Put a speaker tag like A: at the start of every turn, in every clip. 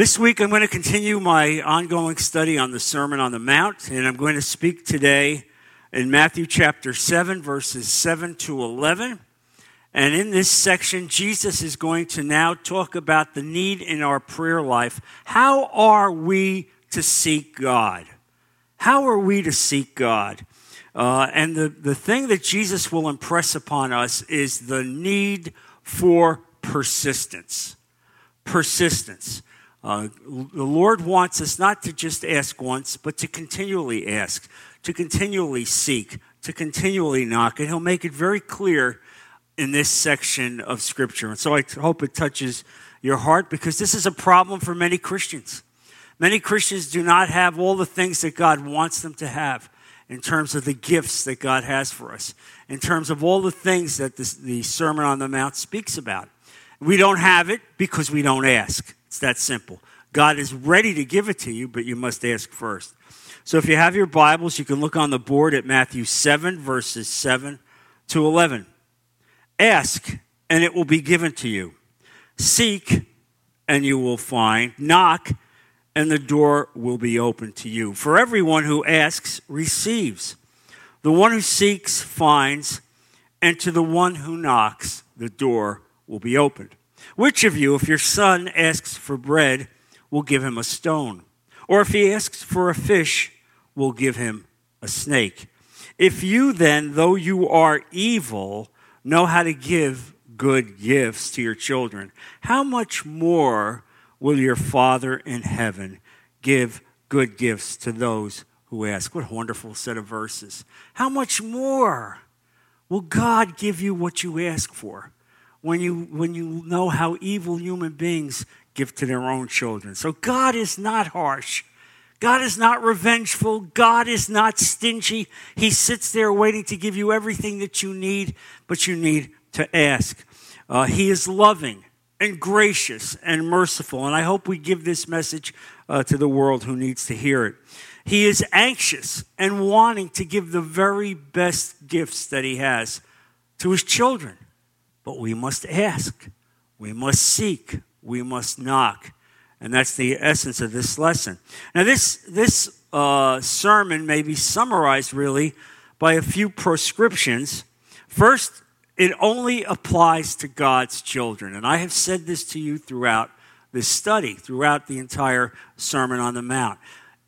A: This week, I'm going to continue my ongoing study on the Sermon on the Mount, and I'm going to speak today in Matthew chapter 7, verses 7 to 11. And in this section, Jesus is going to now talk about the need in our prayer life. How are we to seek God? How are we to seek God? Uh, and the, the thing that Jesus will impress upon us is the need for persistence. Persistence. Uh, the Lord wants us not to just ask once, but to continually ask, to continually seek, to continually knock. And He'll make it very clear in this section of Scripture. And so I hope it touches your heart because this is a problem for many Christians. Many Christians do not have all the things that God wants them to have in terms of the gifts that God has for us, in terms of all the things that this, the Sermon on the Mount speaks about. We don't have it because we don't ask. It's that simple. God is ready to give it to you, but you must ask first. So if you have your Bibles, you can look on the board at Matthew 7, verses 7 to 11. Ask, and it will be given to you. Seek, and you will find. Knock, and the door will be open to you. For everyone who asks receives. The one who seeks finds, and to the one who knocks, the door will be opened. Which of you, if your son asks for bread, will give him a stone? Or if he asks for a fish, will give him a snake? If you then, though you are evil, know how to give good gifts to your children, how much more will your Father in heaven give good gifts to those who ask? What a wonderful set of verses. How much more will God give you what you ask for? When you, when you know how evil human beings give to their own children. So God is not harsh. God is not revengeful. God is not stingy. He sits there waiting to give you everything that you need, but you need to ask. Uh, he is loving and gracious and merciful. And I hope we give this message uh, to the world who needs to hear it. He is anxious and wanting to give the very best gifts that he has to his children. But we must ask, we must seek, we must knock. And that's the essence of this lesson. Now, this, this uh, sermon may be summarized really by a few proscriptions. First, it only applies to God's children. And I have said this to you throughout this study, throughout the entire Sermon on the Mount.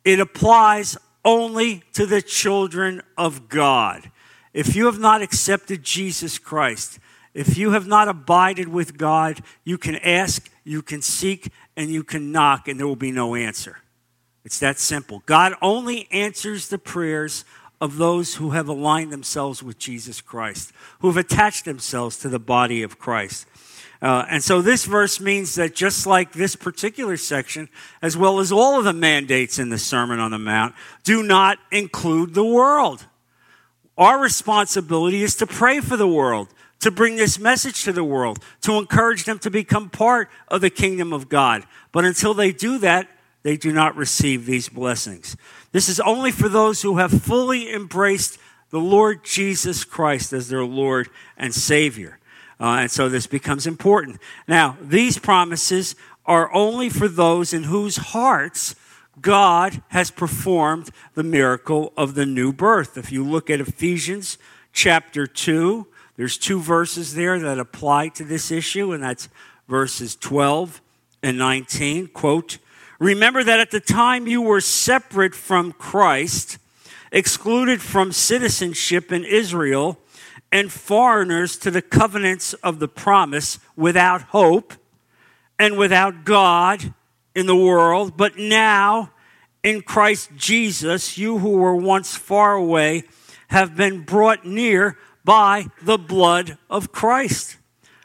A: It applies only to the children of God. If you have not accepted Jesus Christ, if you have not abided with God, you can ask, you can seek, and you can knock, and there will be no answer. It's that simple. God only answers the prayers of those who have aligned themselves with Jesus Christ, who have attached themselves to the body of Christ. Uh, and so this verse means that just like this particular section, as well as all of the mandates in the Sermon on the Mount, do not include the world. Our responsibility is to pray for the world, to bring this message to the world, to encourage them to become part of the kingdom of God. But until they do that, they do not receive these blessings. This is only for those who have fully embraced the Lord Jesus Christ as their Lord and Savior. Uh, and so this becomes important. Now, these promises are only for those in whose hearts God has performed the miracle of the new birth. If you look at Ephesians chapter 2, there's two verses there that apply to this issue, and that's verses 12 and 19. Quote, Remember that at the time you were separate from Christ, excluded from citizenship in Israel, and foreigners to the covenants of the promise, without hope and without God in the world. But now, in Christ Jesus, you who were once far away have been brought near by the blood of Christ.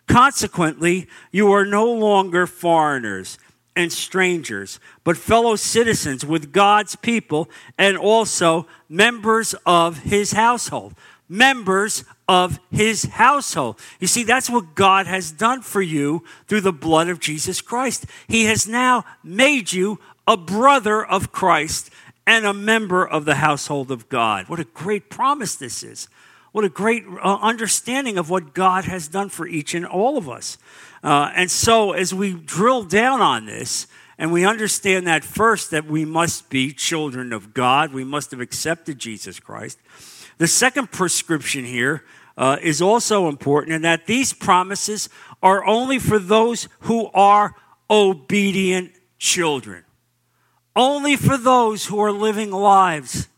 A: Consequently, you are no longer foreigners and strangers, but fellow citizens with God's people and also members of his household. Members of his household. You see, that's what God has done for you through the blood of Jesus Christ. He has now made you a brother of Christ and a member of the household of God. What a great promise this is. What a great uh, understanding of what God has done for each and all of us. Uh, and so, as we drill down on this And we understand that first, that we must be children of God. We must have accepted Jesus Christ. The second prescription here uh, is also important in that these promises are only for those who are obedient children. Only for those who are living lives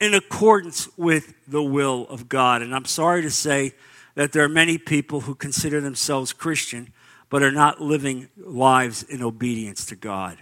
A: in accordance with the will of God. And I'm sorry to say that there are many people who consider themselves Christian but are not living lives in obedience to God.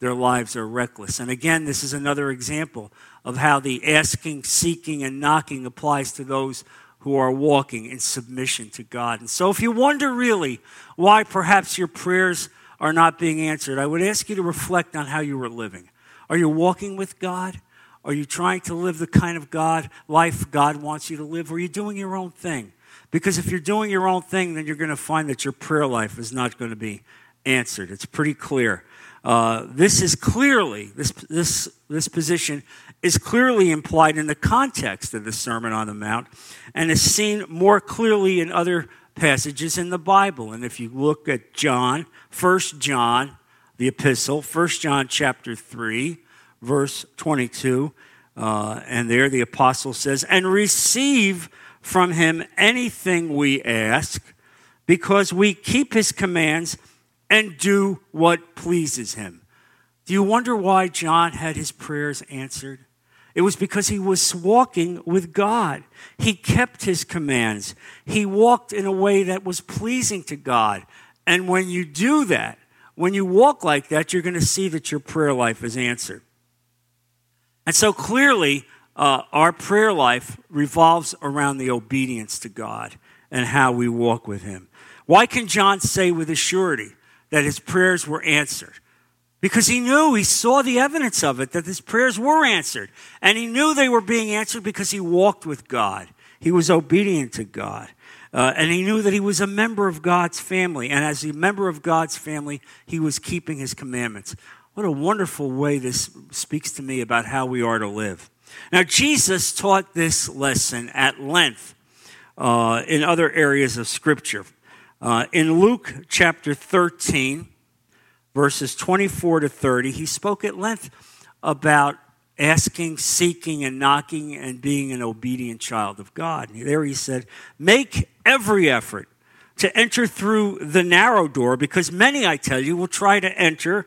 A: Their lives are reckless. And again, this is another example of how the asking, seeking, and knocking applies to those who are walking in submission to God. And so, if you wonder really why perhaps your prayers are not being answered, I would ask you to reflect on how you were living. Are you walking with God? Are you trying to live the kind of God life God wants you to live? Or are you doing your own thing? Because if you're doing your own thing, then you're going to find that your prayer life is not going to be answered. It's pretty clear. Uh, this is clearly, this, this, this position is clearly implied in the context of the Sermon on the Mount and is seen more clearly in other passages in the Bible. And if you look at John, First John, the epistle, First John chapter 3, verse 22. Uh, and there the apostle says, and receive from him anything we ask, because we keep his commands and do what pleases him. Do you wonder why John had his prayers answered? It was because he was walking with God. He kept his commands. He walked in a way that was pleasing to God. And when you do that, when you walk like that, you're going to see that your prayer life is answered. And so clearly, uh, our prayer life revolves around the obedience to God and how we walk with Him. Why can John say with a surety that his prayers were answered? Because he knew, he saw the evidence of it, that his prayers were answered. And he knew they were being answered because he walked with God. He was obedient to God. Uh, and he knew that he was a member of God's family. And as a member of God's family, he was keeping his commandments. What a wonderful way this speaks to me about how we are to live. Now, Jesus taught this lesson at length uh, in other areas of Scripture. Uh, in Luke chapter 13, verses 24 to 30, he spoke at length about asking, seeking, and knocking and being an obedient child of God. And there he said, Make every effort to enter through the narrow door because many, I tell you, will try to enter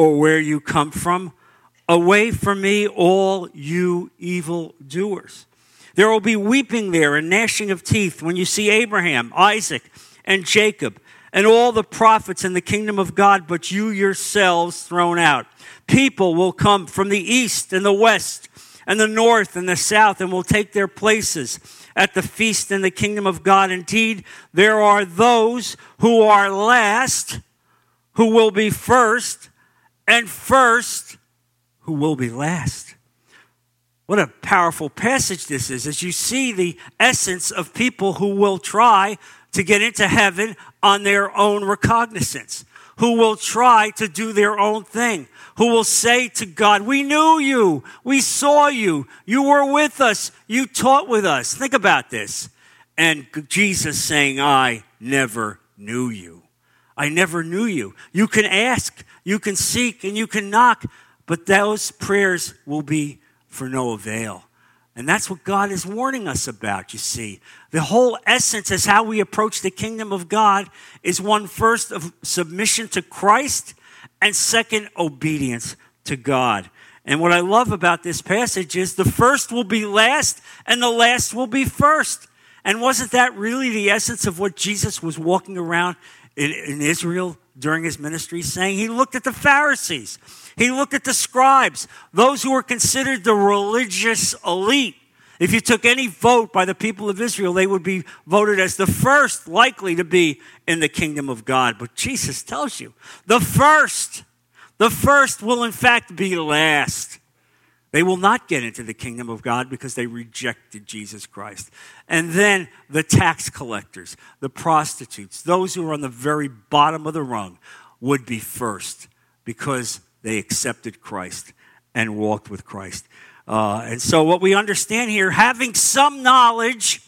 A: or where you come from. Away from me, all you evil doers. There will be weeping there and gnashing of teeth when you see Abraham, Isaac, and Jacob, and all the prophets in the kingdom of God, but you yourselves thrown out. People will come from the east and the west and the north and the south and will take their places at the feast in the kingdom of God. Indeed, there are those who are last who will be first, and first who will be last. What a powerful passage this is as you see the essence of people who will try to get into heaven on their own recognizance, who will try to do their own thing, who will say to God, We knew you. We saw you. You were with us. You taught with us. Think about this. And Jesus saying, I never knew you. I never knew you. You can ask, you can seek, and you can knock, but those prayers will be for no avail. And that's what God is warning us about, you see. The whole essence is how we approach the kingdom of God is one first of submission to Christ and second, obedience to God. And what I love about this passage is the first will be last and the last will be first. And wasn't that really the essence of what Jesus was walking around in, in Israel during his ministry saying? He looked at the Pharisees, he looked at the scribes, those who were considered the religious elite. If you took any vote by the people of Israel, they would be voted as the first likely to be in the kingdom of God. But Jesus tells you the first, The first will, in fact, be last. They will not get into the kingdom of God because they rejected Jesus Christ. And then the tax collectors, the prostitutes, those who are on the very bottom of the rung would be first because they accepted Christ and walked with Christ. Uh, and so, what we understand here, having some knowledge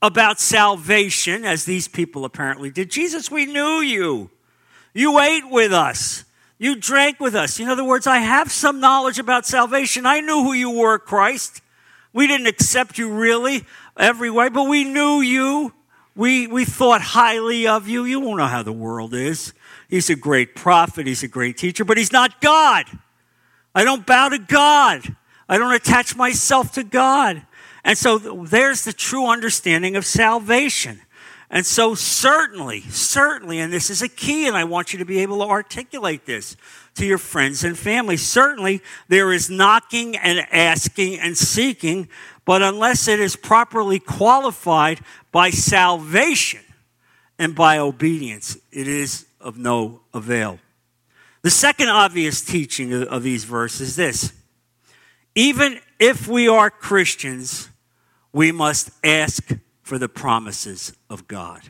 A: about salvation, as these people apparently did, Jesus, we knew you. You ate with us. You drank with us. In other words, I have some knowledge about salvation. I knew who you were, Christ. We didn't accept you really every way, but we knew you. We, we thought highly of you. You won't know how the world is. He's a great prophet. He's a great teacher, but he's not God. I don't bow to God. I don't attach myself to God. And so there's the true understanding of salvation. And so, certainly, certainly, and this is a key, and I want you to be able to articulate this to your friends and family. Certainly, there is knocking and asking and seeking, but unless it is properly qualified by salvation and by obedience, it is of no avail. The second obvious teaching of these verses is this even if we are Christians, we must ask for the promises of God.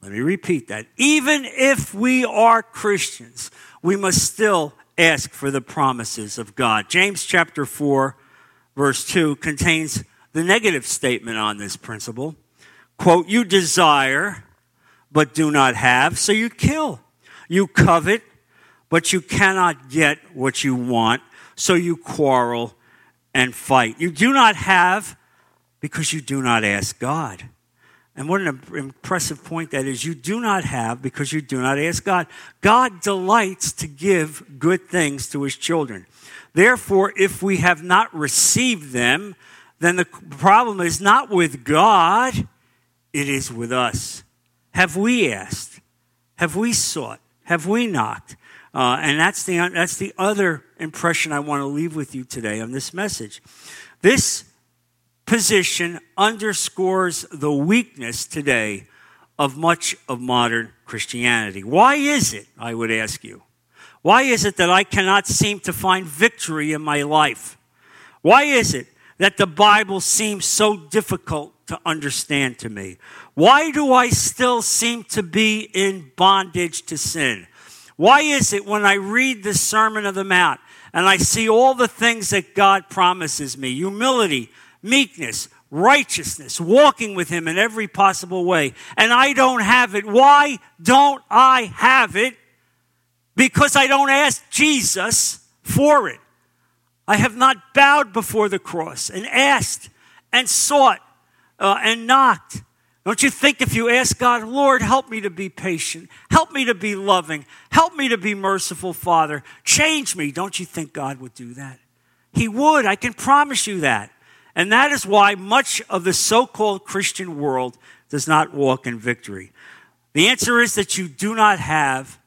A: Let me repeat that. Even if we are Christians, we must still ask for the promises of God. James chapter 4, verse 2 contains the negative statement on this principle. Quote, You desire, but do not have, so you kill. You covet, but you cannot get what you want, so you quarrel and fight. You do not have, because you do not ask God. And what an impressive point that is. You do not have because you do not ask God. God delights to give good things to his children. Therefore, if we have not received them, then the problem is not with God, it is with us. Have we asked? Have we sought? Have we knocked? Uh, and that's the, that's the other impression I want to leave with you today on this message. This position underscores the weakness today of much of modern Christianity. Why is it, I would ask you? Why is it that I cannot seem to find victory in my life? Why is it that the Bible seems so difficult to understand to me? Why do I still seem to be in bondage to sin? Why is it when I read the Sermon of the Mount and I see all the things that God promises me humility, meekness, righteousness, walking with Him in every possible way. And I don't have it. Why don't I have it? Because I don't ask Jesus for it. I have not bowed before the cross and asked and sought uh, and knocked. Don't you think if you ask God, Lord, help me to be patient, help me to be loving, help me to be merciful, Father, change me, don't you think God would do that? He would. I can promise you that. And that is why much of the so called Christian world does not walk in victory. The answer is that you do not have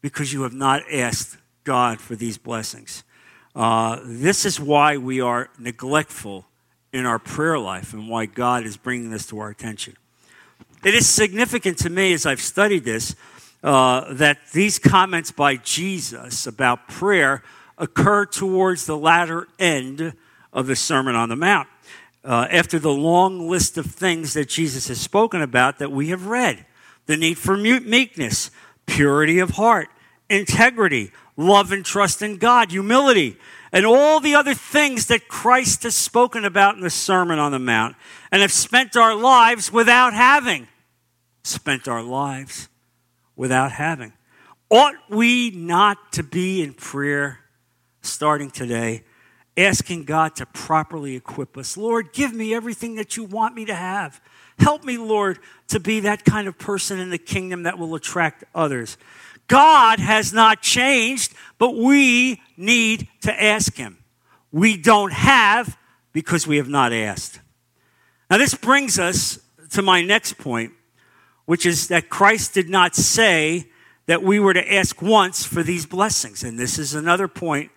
A: because you have not asked God for these blessings. Uh, this is why we are neglectful in our prayer life and why God is bringing this to our attention. It is significant to me as I've studied this uh, that these comments by Jesus about prayer occur towards the latter end of the Sermon on the Mount. Uh, after the long list of things that Jesus has spoken about that we have read the need for meekness, purity of heart, integrity, love and trust in God, humility, and all the other things that Christ has spoken about in the Sermon on the Mount and have spent our lives without having. Spent our lives without having. Ought we not to be in prayer starting today asking God to properly equip us. Lord, give me everything that you want me to have. Help me, Lord, to be that kind of person in the kingdom that will attract others. God has not changed, but we need to ask Him. We don't have because we have not asked. Now, this brings us to my next point, which is that Christ did not say that we were to ask once for these blessings. And this is another point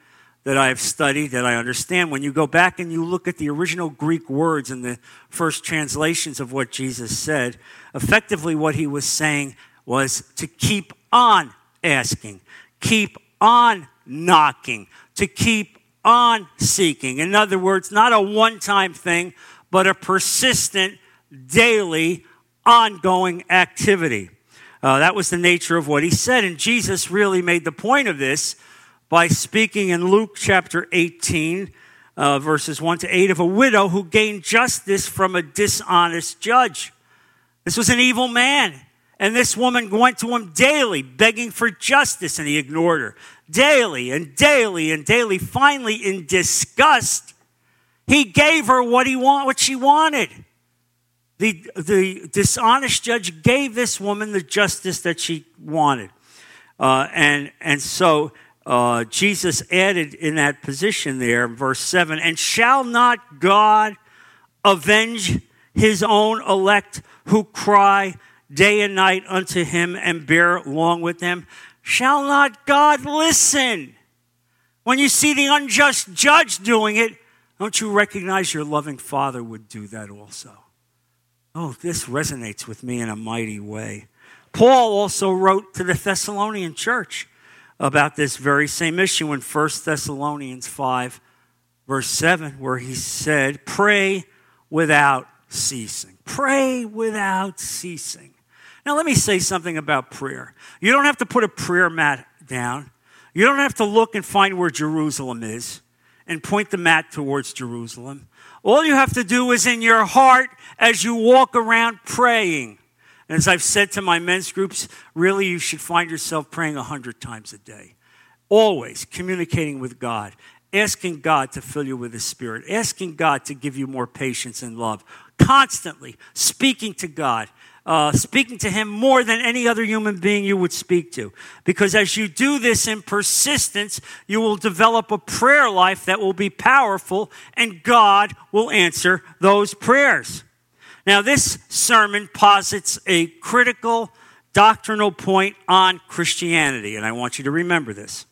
A: that I have studied, that I understand. When you go back and you look at the original Greek words in the first translations of what Jesus said, effectively what he was saying was to keep on asking, keep on knocking, to keep on seeking. In other words, not a one time thing, but a persistent, daily, ongoing activity. Uh, that was the nature of what he said. And Jesus really made the point of this by speaking in Luke chapter 18, uh, verses 1 to 8, of a widow who gained justice from a dishonest judge. This was an evil man. And this woman went to him daily, begging for justice, and he ignored her. Daily and daily and daily. Finally, in disgust, he gave her what he want, what she wanted. The, the dishonest judge gave this woman the justice that she wanted. Uh, and, and so uh, Jesus added in that position there, verse 7 And shall not God avenge his own elect who cry day and night unto him and bear long with them? Shall not God listen? When you see the unjust judge doing it, don't you recognize your loving Father would do that also? Oh, this resonates with me in a mighty way. Paul also wrote to the Thessalonian church about this very same issue in 1 Thessalonians 5, verse 7, where he said, Pray without ceasing. Pray without ceasing. Now, let me say something about prayer. You don't have to put a prayer mat down, you don't have to look and find where Jerusalem is and point the mat towards Jerusalem. All you have to do is in your heart as you walk around praying. And as I've said to my men's groups, really you should find yourself praying a hundred times a day. Always communicating with God, asking God to fill you with His Spirit, asking God to give you more patience and love, constantly speaking to God, uh, speaking to Him more than any other human being you would speak to. Because as you do this in persistence, you will develop a prayer life that will be powerful, and God will answer those prayers. Now, this sermon posits a critical doctrinal point on Christianity, and I want you to remember this.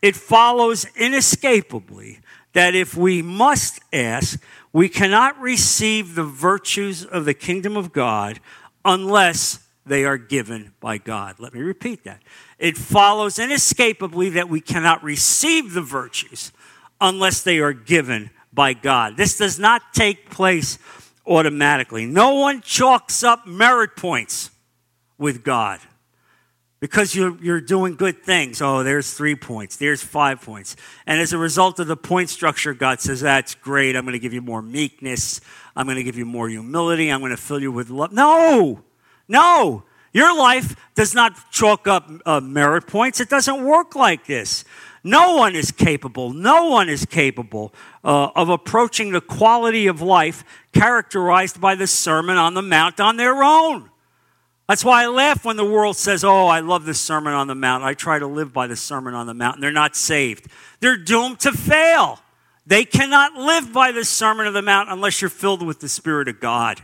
A: It follows inescapably that if we must ask, we cannot receive the virtues of the kingdom of God unless they are given by God. Let me repeat that. It follows inescapably that we cannot receive the virtues unless they are given by God. This does not take place automatically. No one chalks up merit points with God because you're, you're doing good things. Oh, there's three points, there's five points. And as a result of the point structure, God says, That's great. I'm going to give you more meekness. I'm going to give you more humility. I'm going to fill you with love. No, no. Your life does not chalk up uh, merit points. It doesn't work like this. No one is capable, no one is capable uh, of approaching the quality of life characterized by the Sermon on the Mount on their own. That's why I laugh when the world says, Oh, I love the Sermon on the Mount. I try to live by the Sermon on the Mount. And they're not saved. They're doomed to fail. They cannot live by the Sermon on the Mount unless you're filled with the Spirit of God.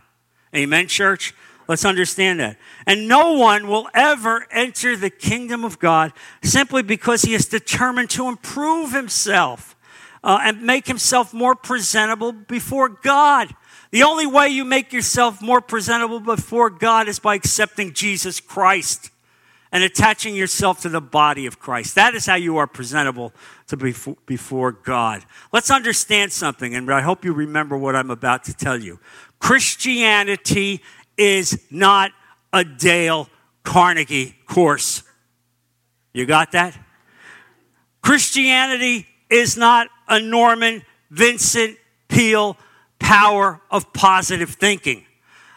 A: Amen, church? Let's understand that. And no one will ever enter the kingdom of God simply because he is determined to improve himself uh, and make himself more presentable before God. The only way you make yourself more presentable before God is by accepting Jesus Christ and attaching yourself to the body of Christ. That is how you are presentable to before God. Let's understand something, and I hope you remember what I'm about to tell you. Christianity is not a Dale Carnegie course. You got that? Christianity is not a Norman Vincent Peale power of positive thinking.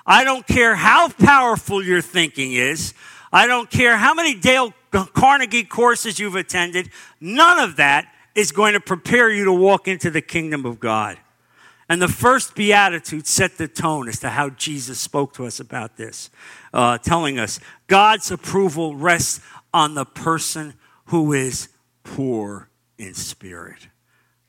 A: I don't care how powerful your thinking is. I don't care how many Dale Carnegie courses you've attended. None of that is going to prepare you to walk into the kingdom of God. And the first beatitude set the tone as to how Jesus spoke to us about this, uh, telling us God's approval rests on the person who is poor in spirit.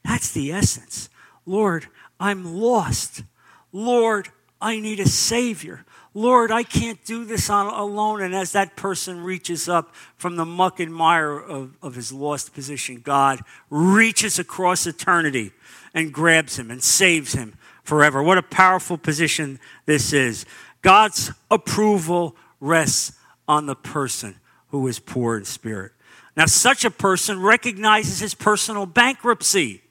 A: That's the essence. Lord, I'm lost. Lord, I need a Savior. Lord, I can't do this on, alone. And as that person reaches up from the muck and mire of, of his lost position, God reaches across eternity and grabs him and saves him forever. What a powerful position this is. God's approval rests on the person who is poor in spirit. Now, such a person recognizes his personal bankruptcy.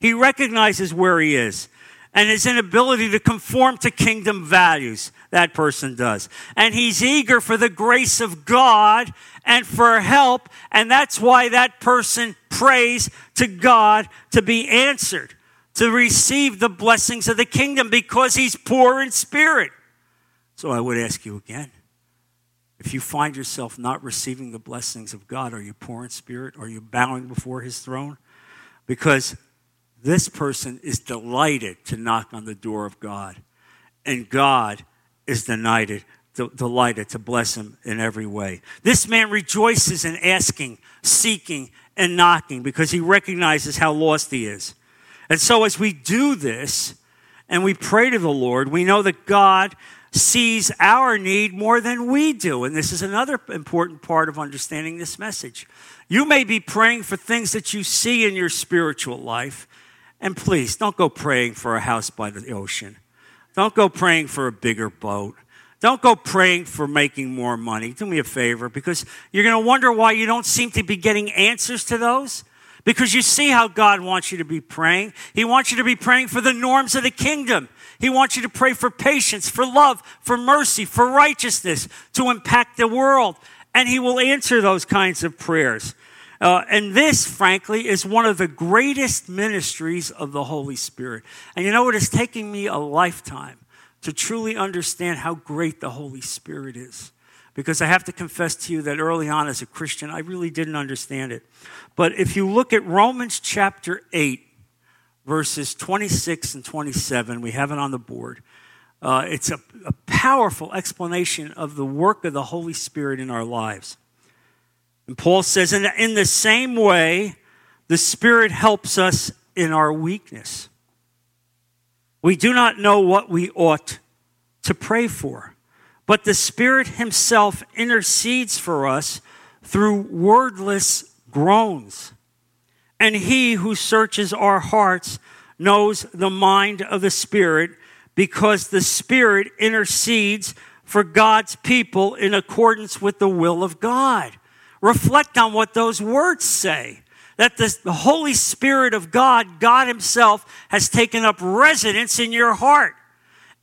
A: He recognizes where he is and his inability to conform to kingdom values. That person does. And he's eager for the grace of God and for help. And that's why that person prays to God to be answered, to receive the blessings of the kingdom because he's poor in spirit. So I would ask you again if you find yourself not receiving the blessings of God, are you poor in spirit? Are you bowing before his throne? Because this person is delighted to knock on the door of God, and God is delighted, delighted to bless him in every way. This man rejoices in asking, seeking, and knocking because he recognizes how lost he is. And so, as we do this and we pray to the Lord, we know that God sees our need more than we do. And this is another important part of understanding this message. You may be praying for things that you see in your spiritual life. And please, don't go praying for a house by the ocean. Don't go praying for a bigger boat. Don't go praying for making more money. Do me a favor because you're going to wonder why you don't seem to be getting answers to those. Because you see how God wants you to be praying. He wants you to be praying for the norms of the kingdom. He wants you to pray for patience, for love, for mercy, for righteousness to impact the world. And He will answer those kinds of prayers. Uh, and this, frankly, is one of the greatest ministries of the Holy Spirit. And you know, it is taking me a lifetime to truly understand how great the Holy Spirit is. Because I have to confess to you that early on as a Christian, I really didn't understand it. But if you look at Romans chapter 8, verses 26 and 27. We have it on the board. Uh, it's a, a powerful explanation of the work of the Holy Spirit in our lives. And Paul says, in, in the same way, the Spirit helps us in our weakness. We do not know what we ought to pray for, but the Spirit Himself intercedes for us through wordless groans. And he who searches our hearts knows the mind of the Spirit because the Spirit intercedes for God's people in accordance with the will of God. Reflect on what those words say. That the, the Holy Spirit of God, God Himself, has taken up residence in your heart.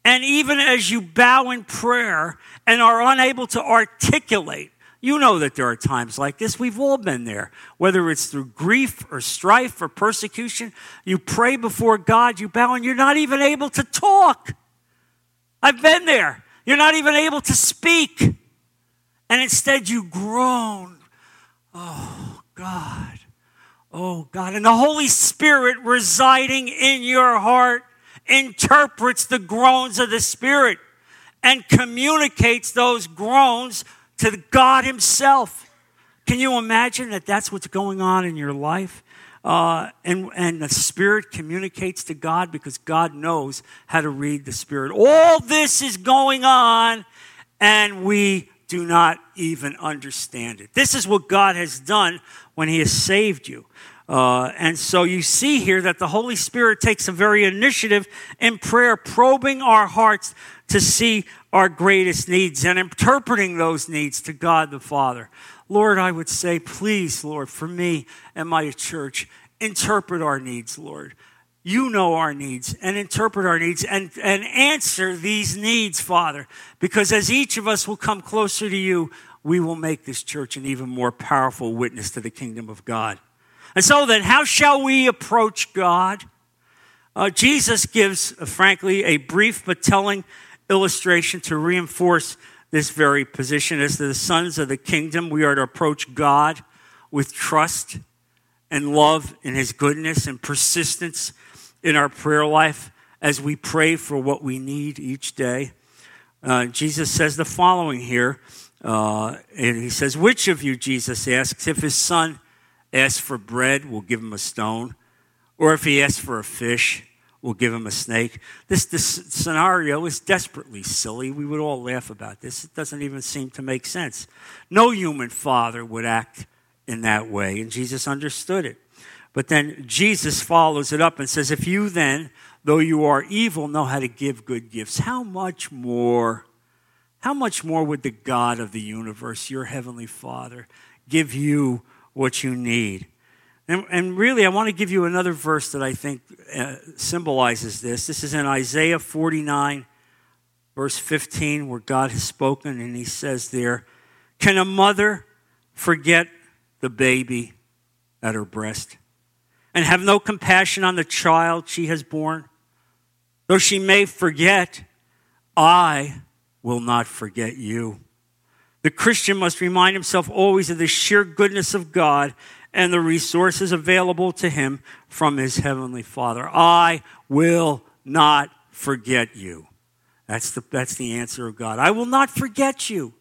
A: And even as you bow in prayer and are unable to articulate you know that there are times like this. We've all been there. Whether it's through grief or strife or persecution, you pray before God, you bow, and you're not even able to talk. I've been there. You're not even able to speak. And instead you groan. Oh, God. Oh, God. And the Holy Spirit residing in your heart interprets the groans of the Spirit and communicates those groans to God Himself. Can you imagine that that's what's going on in your life? Uh, and, and the Spirit communicates to God because God knows how to read the Spirit. All this is going on, and we do not even understand it. This is what God has done when He has saved you. Uh, and so you see here that the Holy Spirit takes a very initiative in prayer, probing our hearts to see our greatest needs and interpreting those needs to God the Father. Lord, I would say, please, Lord, for me and my church, interpret our needs, Lord. You know our needs and interpret our needs and, and answer these needs, Father. Because as each of us will come closer to you, we will make this church an even more powerful witness to the kingdom of God. And so then, how shall we approach God? Uh, Jesus gives, uh, frankly, a brief but telling illustration to reinforce this very position. As the sons of the kingdom, we are to approach God with trust and love in His goodness and persistence in our prayer life as we pray for what we need each day. Uh, Jesus says the following here. Uh, and he says, Which of you, Jesus asks, if his son asks for bread, will give him a stone? Or if he asks for a fish, will give him a snake. This, this scenario is desperately silly. We would all laugh about this. It doesn't even seem to make sense. No human father would act in that way, and Jesus understood it. But then Jesus follows it up and says, If you then, though you are evil, know how to give good gifts, how much more, how much more would the God of the universe, your heavenly Father, give you what you need. And, and really, I want to give you another verse that I think uh, symbolizes this. This is in Isaiah 49, verse 15, where God has spoken, and he says there, Can a mother forget the baby at her breast and have no compassion on the child she has borne? Though she may forget, I will not forget you. The Christian must remind himself always of the sheer goodness of God and the resources available to him from his heavenly Father. I will not forget you. That's the, that's the answer of God. I will not forget you.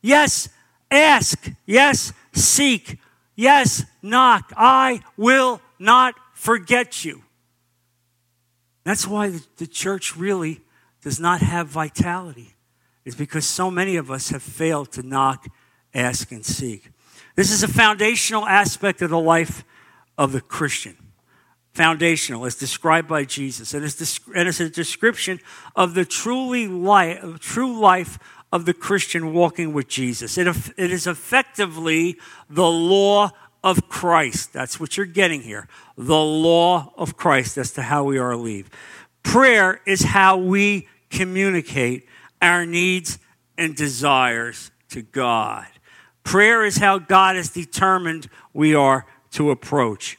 A: Yes, ask. Yes, seek. Yes, knock. I will not forget you. That's why the church really does not have vitality, is because so many of us have failed to knock, ask, and seek. This is a foundational aspect of the life of the Christian. Foundational, as described by Jesus. And it's, and it's a description of the truly life, true life of the Christian walking with Jesus. It, it is effectively the law of Christ. That's what you're getting here. The law of Christ as to how we are to live. Prayer is how we communicate our needs and desires to God. Prayer is how God has determined we are to approach.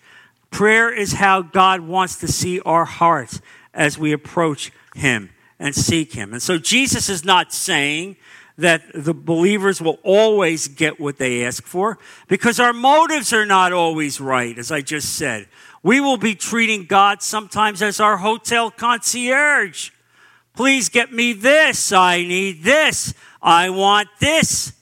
A: Prayer is how God wants to see our hearts as we approach Him and seek Him. And so Jesus is not saying that the believers will always get what they ask for because our motives are not always right, as I just said. We will be treating God sometimes as our hotel concierge. Please get me this. I need this. I want this.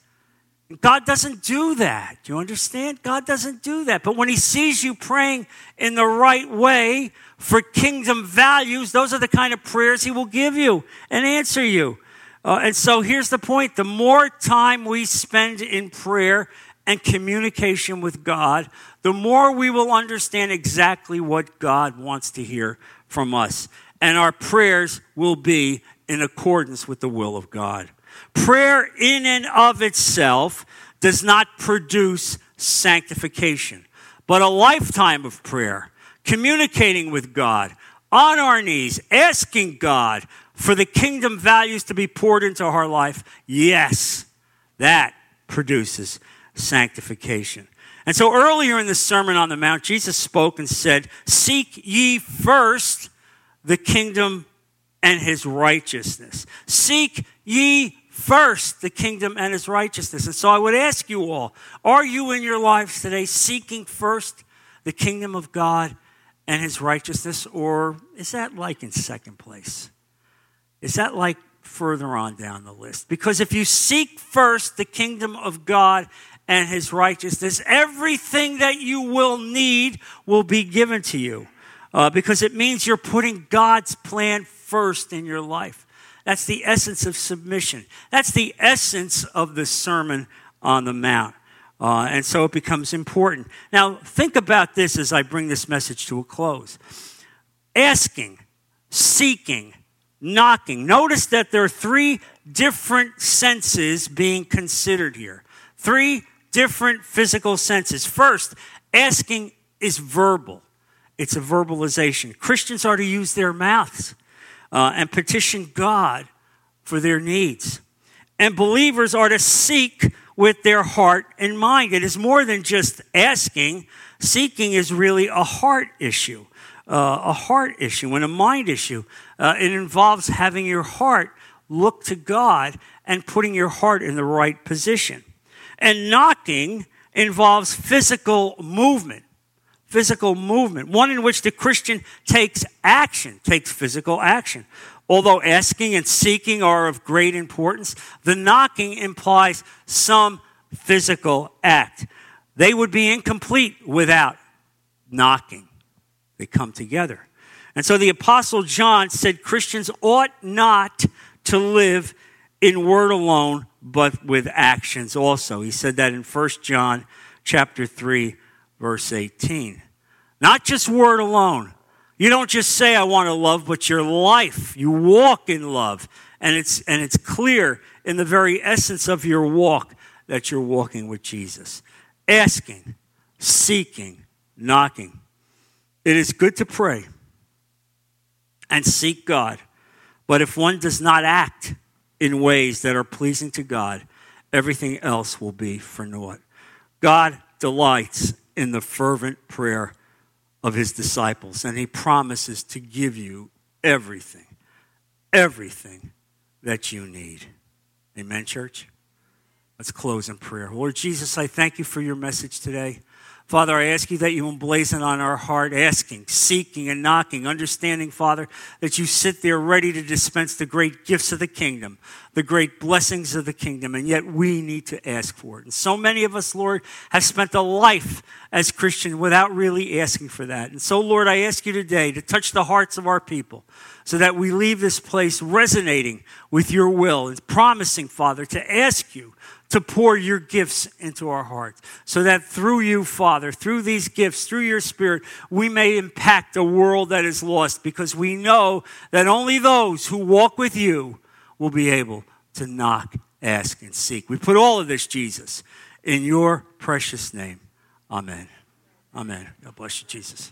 A: God doesn't do that. Do you understand? God doesn't do that. But when He sees you praying in the right way for kingdom values, those are the kind of prayers He will give you and answer you. Uh, and so here's the point the more time we spend in prayer and communication with God, the more we will understand exactly what God wants to hear from us. And our prayers will be in accordance with the will of God. Prayer in and of itself does not produce sanctification, but a lifetime of prayer, communicating with God, on our knees, asking God for the kingdom values to be poured into our life, yes, that produces sanctification. And so earlier in the Sermon on the Mount, Jesus spoke and said, Seek ye first the kingdom and his righteousness. Seek ye first the kingdom and his righteousness. And so I would ask you all, are you in your lives today seeking first the kingdom of God and his righteousness, or is that like in second place? Is that like further on down the list? Because if you seek first the kingdom of God and his righteousness, everything that you will need will be given to you. Uh, because it means you're putting God's plan first in your life. That's the essence of submission. That's the essence of the Sermon on the Mount. Uh, and so it becomes important. Now, think about this as I bring this message to a close. Asking, seeking, knocking. Notice that there are three different senses being considered here. Three different physical senses. First, asking is verbal. It's a verbalization. Christians are to use their mouths uh, and petition God for their needs. And believers are to seek with their heart and mind. It is more than just asking. Seeking is really a heart issue, uh, a heart issue and a mind issue. Uh, it involves having your heart look to God and putting your heart in the right position. And knocking involves physical movement physical movement, one in which the Christian takes action, takes physical action. Although asking and seeking are of great importance, the knocking implies some physical act. They would be incomplete without knocking. They come together. And so the Apostle John said Christians ought not to live in word alone, but with actions also. He said that in 1 John chapter 3, verse 18. Not just word alone. You don't just say, I want to love, but your life. You walk in love. And it's, and it's clear in the very essence of your walk that you're walking with Jesus. Asking, seeking, knocking. It is good to pray and seek God, but if one does not act in ways that are pleasing to God, everything else will be for naught. God delights in the fervent prayer of his disciples, and he promises to give you everything, everything that you need. Amen, church? Let's close in prayer. Lord Jesus, I thank you for your message today. Father, I ask you that you emblazon on our heart, asking, seeking, and knocking, understanding, Father, that you sit there ready to dispense the great gifts of the kingdom, the great blessings of the kingdom, and yet we need to ask for it. And so many of us, Lord, have spent a life as Christian without really asking for that. And so, Lord, I ask you today to touch the hearts of our people so that we leave this place resonating with your will and promising, Father, to ask you to pour your gifts into our hearts so that through you, Father, through these gifts, through your Spirit, we may impact a world that is lost because we know that only those who walk with you will be able to knock, ask, and seek. We put all of this, Jesus, in your precious name. Amen. Amen. God bless you, Jesus.